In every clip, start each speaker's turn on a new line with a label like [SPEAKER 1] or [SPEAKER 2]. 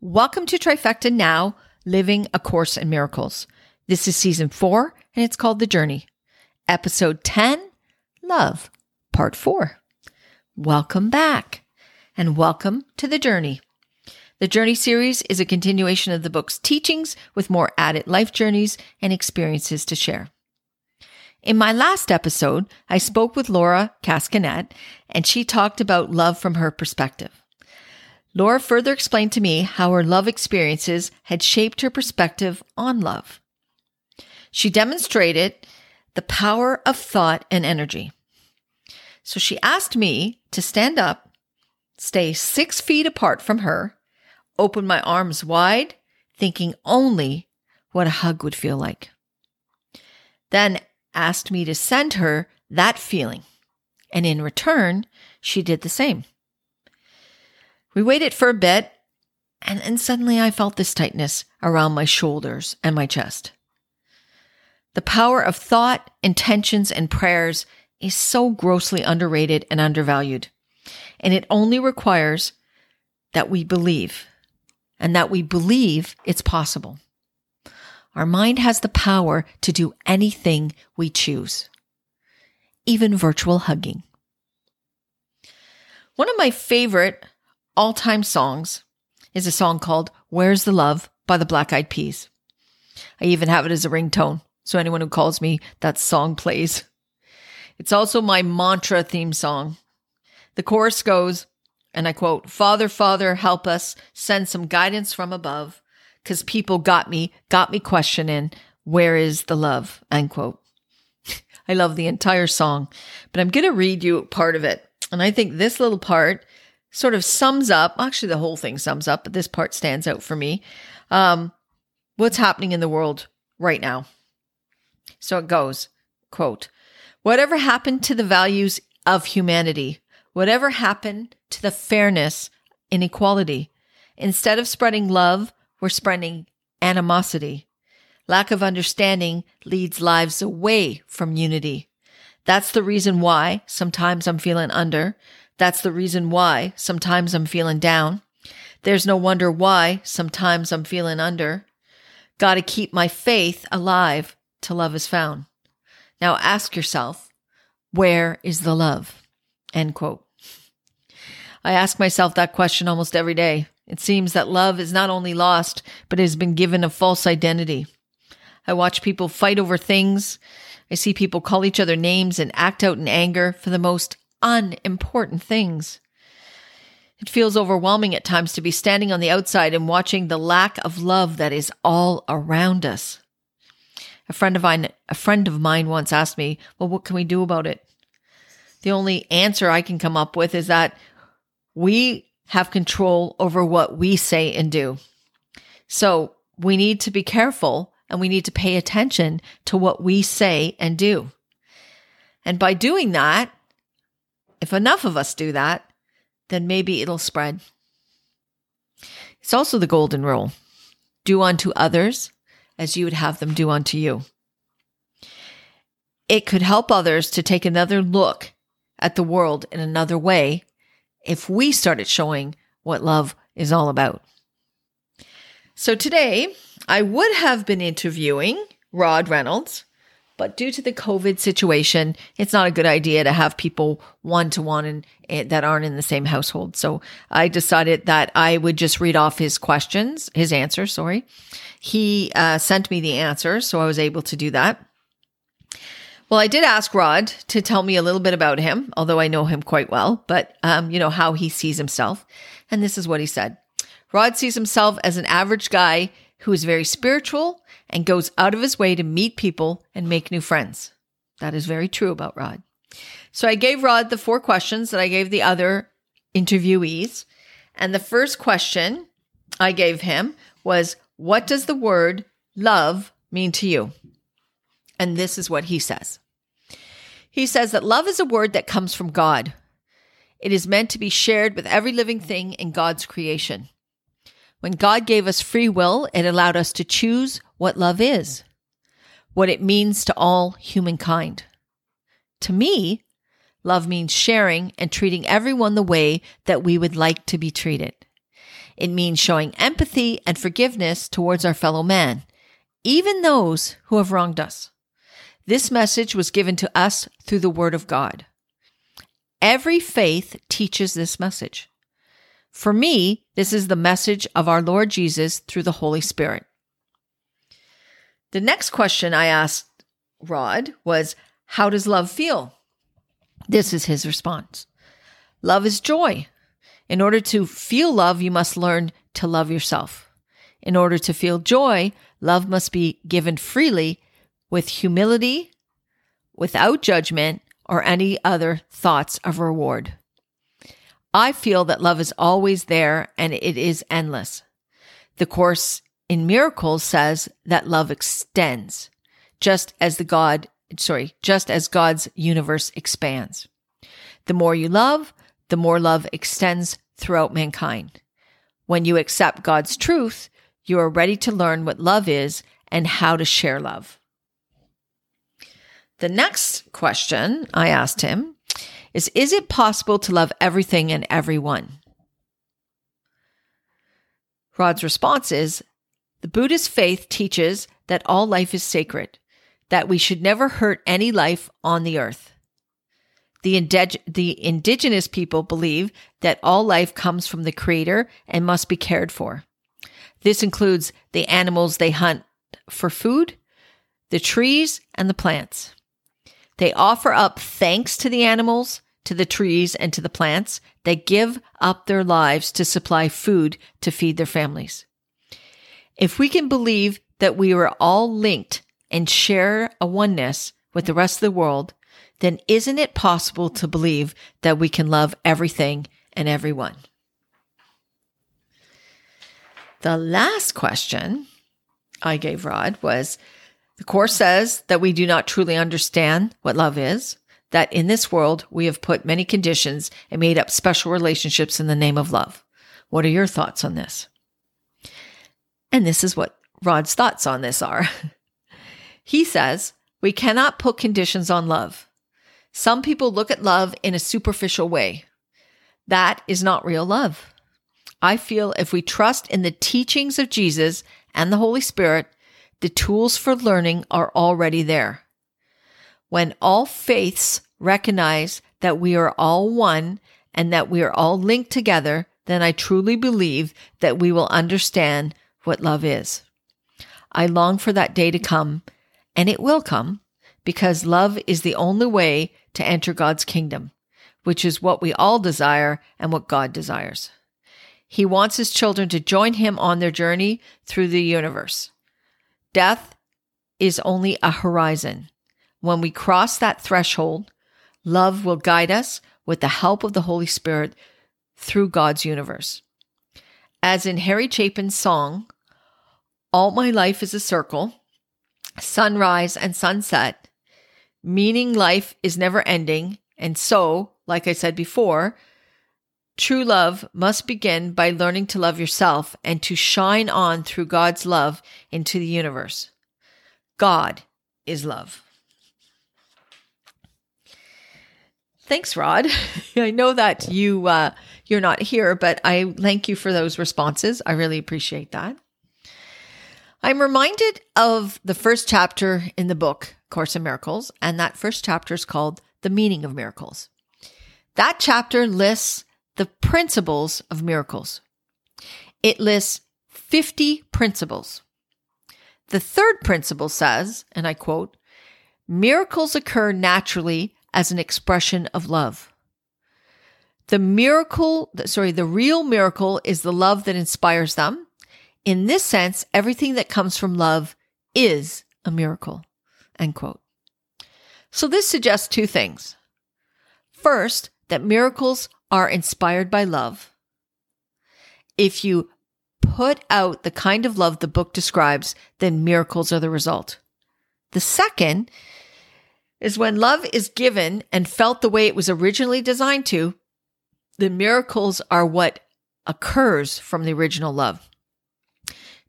[SPEAKER 1] Welcome to Trifecta Now Living A Course in Miracles. This is season four, and it's called The Journey. Episode 10 Love, Part 4. Welcome back, and welcome to The Journey. The Journey series is a continuation of the book's teachings with more added life journeys and experiences to share. In my last episode, I spoke with Laura Cascanet, and she talked about love from her perspective. Laura further explained to me how her love experiences had shaped her perspective on love. She demonstrated the power of thought and energy. So she asked me to stand up, stay six feet apart from her, open my arms wide, thinking only what a hug would feel like. Then asked me to send her that feeling. And in return, she did the same. We waited for a bit, and then suddenly I felt this tightness around my shoulders and my chest. The power of thought, intentions, and prayers is so grossly underrated and undervalued. And it only requires that we believe and that we believe it's possible. Our mind has the power to do anything we choose, even virtual hugging. One of my favorite all time songs is a song called Where's the Love by the Black Eyed Peas. I even have it as a ringtone, so anyone who calls me, that song plays. It's also my mantra theme song. The chorus goes, and I quote, Father, Father, help us, send some guidance from above, because people got me, got me questioning, where is the love? End quote. I love the entire song, but I'm going to read you part of it. And I think this little part sort of sums up, actually, the whole thing sums up, but this part stands out for me. Um, what's happening in the world right now. So it goes, quote, whatever happened to the values of humanity? Whatever happened to the fairness and equality? Instead of spreading love, we're spreading animosity. Lack of understanding leads lives away from unity. That's the reason why sometimes I'm feeling under. That's the reason why sometimes I'm feeling down. There's no wonder why sometimes I'm feeling under. Got to keep my faith alive till love is found. Now ask yourself, where is the love? End quote. I ask myself that question almost every day. It seems that love is not only lost, but it has been given a false identity. I watch people fight over things. I see people call each other names and act out in anger for the most unimportant things. It feels overwhelming at times to be standing on the outside and watching the lack of love that is all around us. A friend of mine, a friend of mine once asked me, "Well, what can we do about it?" The only answer I can come up with is that we have control over what we say and do. So, we need to be careful and we need to pay attention to what we say and do. And by doing that, if enough of us do that, then maybe it'll spread. It's also the golden rule do unto others as you would have them do unto you. It could help others to take another look at the world in another way if we started showing what love is all about. So today, I would have been interviewing Rod Reynolds, but due to the COVID situation, it's not a good idea to have people one to one and that aren't in the same household. So I decided that I would just read off his questions, his answers. Sorry, he uh, sent me the answers, so I was able to do that. Well, I did ask Rod to tell me a little bit about him, although I know him quite well, but um, you know how he sees himself, and this is what he said. Rod sees himself as an average guy who is very spiritual and goes out of his way to meet people and make new friends. That is very true about Rod. So I gave Rod the four questions that I gave the other interviewees. And the first question I gave him was, What does the word love mean to you? And this is what he says. He says that love is a word that comes from God. It is meant to be shared with every living thing in God's creation. When God gave us free will, it allowed us to choose what love is, what it means to all humankind. To me, love means sharing and treating everyone the way that we would like to be treated. It means showing empathy and forgiveness towards our fellow man, even those who have wronged us. This message was given to us through the Word of God. Every faith teaches this message. For me, this is the message of our Lord Jesus through the Holy Spirit. The next question I asked Rod was, How does love feel? This is his response Love is joy. In order to feel love, you must learn to love yourself. In order to feel joy, love must be given freely with humility, without judgment, or any other thoughts of reward. I feel that love is always there and it is endless. The Course in Miracles says that love extends, just as the God, sorry, just as God's universe expands. The more you love, the more love extends throughout mankind. When you accept God's truth, you are ready to learn what love is and how to share love. The next question I asked him is Is it possible to love everything and everyone? Rod's response is The Buddhist faith teaches that all life is sacred, that we should never hurt any life on the earth. The, the indigenous people believe that all life comes from the Creator and must be cared for. This includes the animals they hunt for food, the trees, and the plants. They offer up thanks to the animals, to the trees, and to the plants. They give up their lives to supply food to feed their families. If we can believe that we are all linked and share a oneness with the rest of the world, then isn't it possible to believe that we can love everything and everyone? The last question I gave Rod was the Course says that we do not truly understand what love is, that in this world we have put many conditions and made up special relationships in the name of love. What are your thoughts on this? And this is what Rod's thoughts on this are. he says, We cannot put conditions on love. Some people look at love in a superficial way. That is not real love. I feel if we trust in the teachings of Jesus and the Holy Spirit, the tools for learning are already there. When all faiths recognize that we are all one and that we are all linked together, then I truly believe that we will understand what love is. I long for that day to come, and it will come because love is the only way to enter God's kingdom, which is what we all desire and what God desires. He wants his children to join him on their journey through the universe. Death is only a horizon. When we cross that threshold, love will guide us with the help of the Holy Spirit through God's universe. As in Harry Chapin's song, All My Life is a Circle, Sunrise and Sunset, meaning life is never ending. And so, like I said before, True love must begin by learning to love yourself and to shine on through God's love into the universe. God is love. Thanks, Rod. I know that you uh, you're not here, but I thank you for those responses. I really appreciate that. I'm reminded of the first chapter in the book Course in Miracles, and that first chapter is called "The Meaning of Miracles." That chapter lists the principles of miracles. It lists 50 principles. The third principle says, and I quote, miracles occur naturally as an expression of love. The miracle, sorry, the real miracle is the love that inspires them. In this sense, everything that comes from love is a miracle. End quote. So this suggests two things. First, that miracles are inspired by love, if you put out the kind of love the book describes, then miracles are the result. The second is when love is given and felt the way it was originally designed to, the miracles are what occurs from the original love.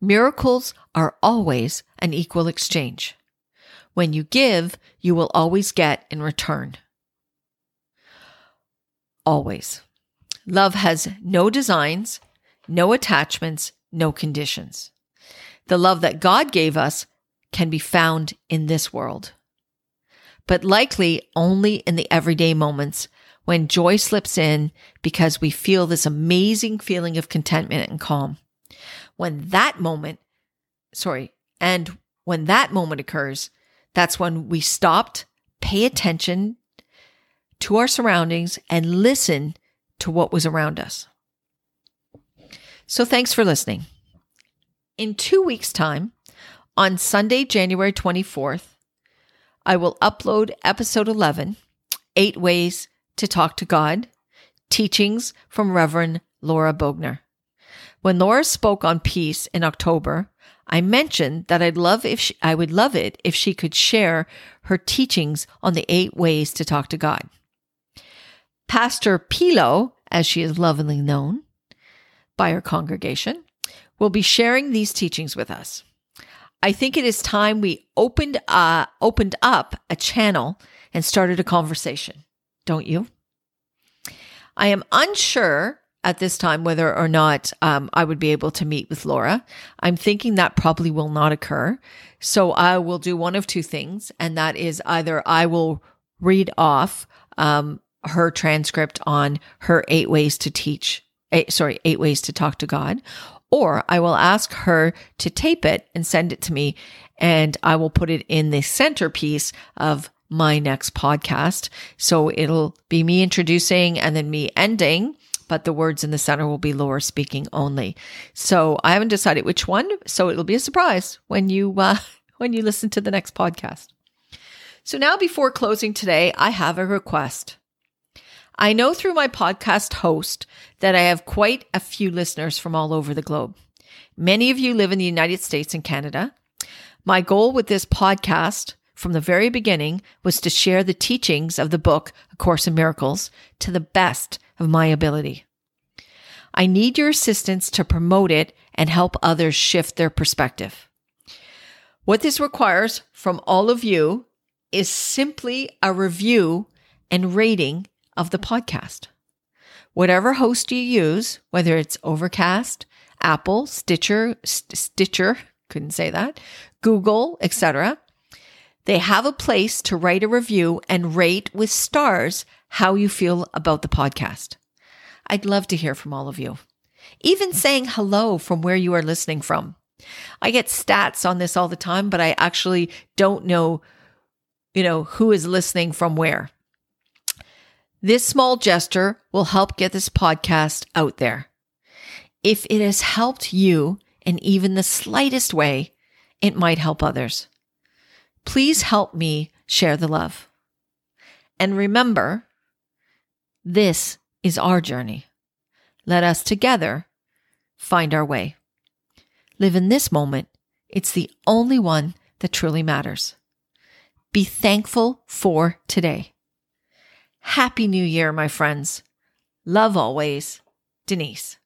[SPEAKER 1] Miracles are always an equal exchange. When you give, you will always get in return. Always. Love has no designs, no attachments, no conditions. The love that God gave us can be found in this world, but likely only in the everyday moments when joy slips in because we feel this amazing feeling of contentment and calm. When that moment, sorry, and when that moment occurs, that's when we stopped, pay attention to our surroundings, and listen to what was around us. So thanks for listening. In two weeks' time, on Sunday, January 24th, I will upload episode 11 Eight Ways to Talk to God, teachings from Reverend Laura Bogner. When Laura spoke on peace in October, I mentioned that I'd love if she, I would love it if she could share her teachings on the eight ways to talk to God. Pastor Pilo, as she is lovingly known by her congregation, will be sharing these teachings with us. I think it is time we opened uh, opened up a channel and started a conversation. Don't you? I am unsure at this time whether or not um, I would be able to meet with Laura. I'm thinking that probably will not occur. So I will do one of two things, and that is either I will read off um, her transcript on her eight ways to teach, eight, sorry, eight ways to talk to God, or I will ask her to tape it and send it to me, and I will put it in the centerpiece of my next podcast. So it'll be me introducing and then me ending but the words in the center will be Laura speaking only. So I haven't decided which one, so it'll be a surprise when you uh, when you listen to the next podcast. So now before closing today, I have a request. I know through my podcast host that I have quite a few listeners from all over the globe. Many of you live in the United States and Canada. My goal with this podcast from the very beginning was to share the teachings of the book, A Course in Miracles, to the best of my ability. I need your assistance to promote it and help others shift their perspective. What this requires from all of you is simply a review and rating of the podcast. Whatever host you use, whether it's Overcast, Apple, Stitcher, St- Stitcher, couldn't say that, Google, etc., they have a place to write a review and rate with stars how you feel about the podcast. I'd love to hear from all of you. Even saying hello from where you are listening from. I get stats on this all the time, but I actually don't know, you know, who is listening from where. This small gesture will help get this podcast out there. If it has helped you in even the slightest way, it might help others. Please help me share the love. And remember, this is our journey. Let us together find our way. Live in this moment. It's the only one that truly matters. Be thankful for today. Happy New Year, my friends. Love always, Denise.